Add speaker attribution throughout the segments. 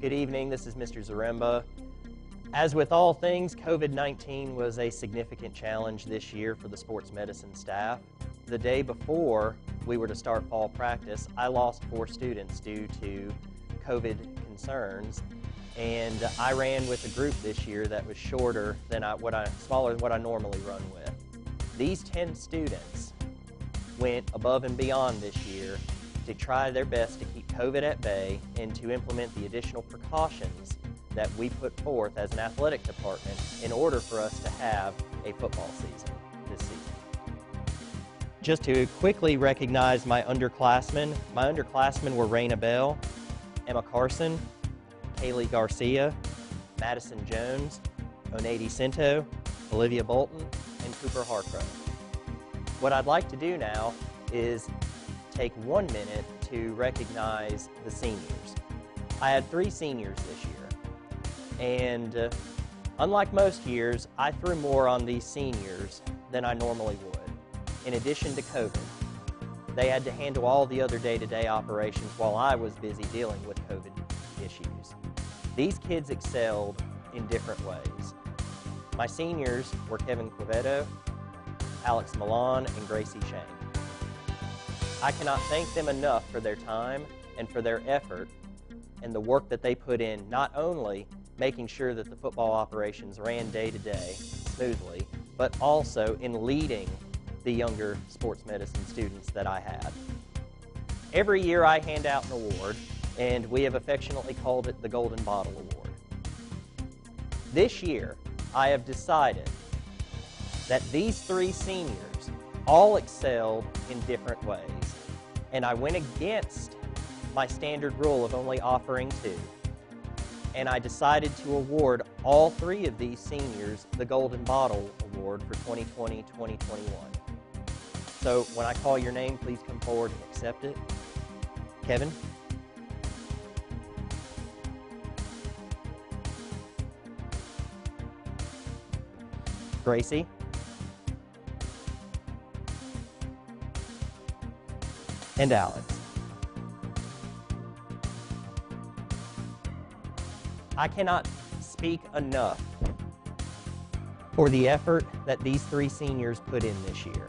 Speaker 1: Good evening, this is Mr. Zaremba. As with all things, COVID 19 was a significant challenge this year for the sports medicine staff. The day before we were to start fall practice, I lost four students due to COVID concerns, and I ran with a group this year that was shorter than I, what I, smaller than what I normally run with. These 10 students went above and beyond this year to try their best to keep COVID at bay and to implement the additional precautions that we put forth as an athletic department in order for us to have a football season this season. Just to quickly recognize my underclassmen, my underclassmen were Raina Bell, Emma Carson, Kaylee Garcia, Madison Jones, Onady Cinto, Olivia Bolton, and Cooper Harcrow. What I'd like to do now is take one minute to recognize the seniors. I had three seniors this year, and uh, unlike most years, I threw more on these seniors than I normally would. In addition to COVID, they had to handle all the other day-to-day operations while I was busy dealing with COVID issues. These kids excelled in different ways. My seniors were Kevin Quevedo, Alex Milan, and Gracie Shane. I cannot thank them enough for their time and for their effort and the work that they put in, not only making sure that the football operations ran day to day smoothly, but also in leading the younger sports medicine students that I had. Every year I hand out an award, and we have affectionately called it the Golden Bottle Award. This year, I have decided that these three seniors all excelled in different ways. And I went against my standard rule of only offering two. And I decided to award all three of these seniors the Golden Bottle Award for 2020 2021. So when I call your name, please come forward and accept it. Kevin? Gracie? And Alex. I cannot speak enough for the effort that these three seniors put in this year.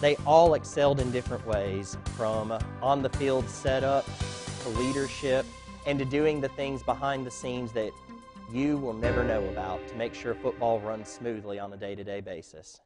Speaker 1: They all excelled in different ways, from on the field setup to leadership and to doing the things behind the scenes that you will never know about to make sure football runs smoothly on a day to day basis.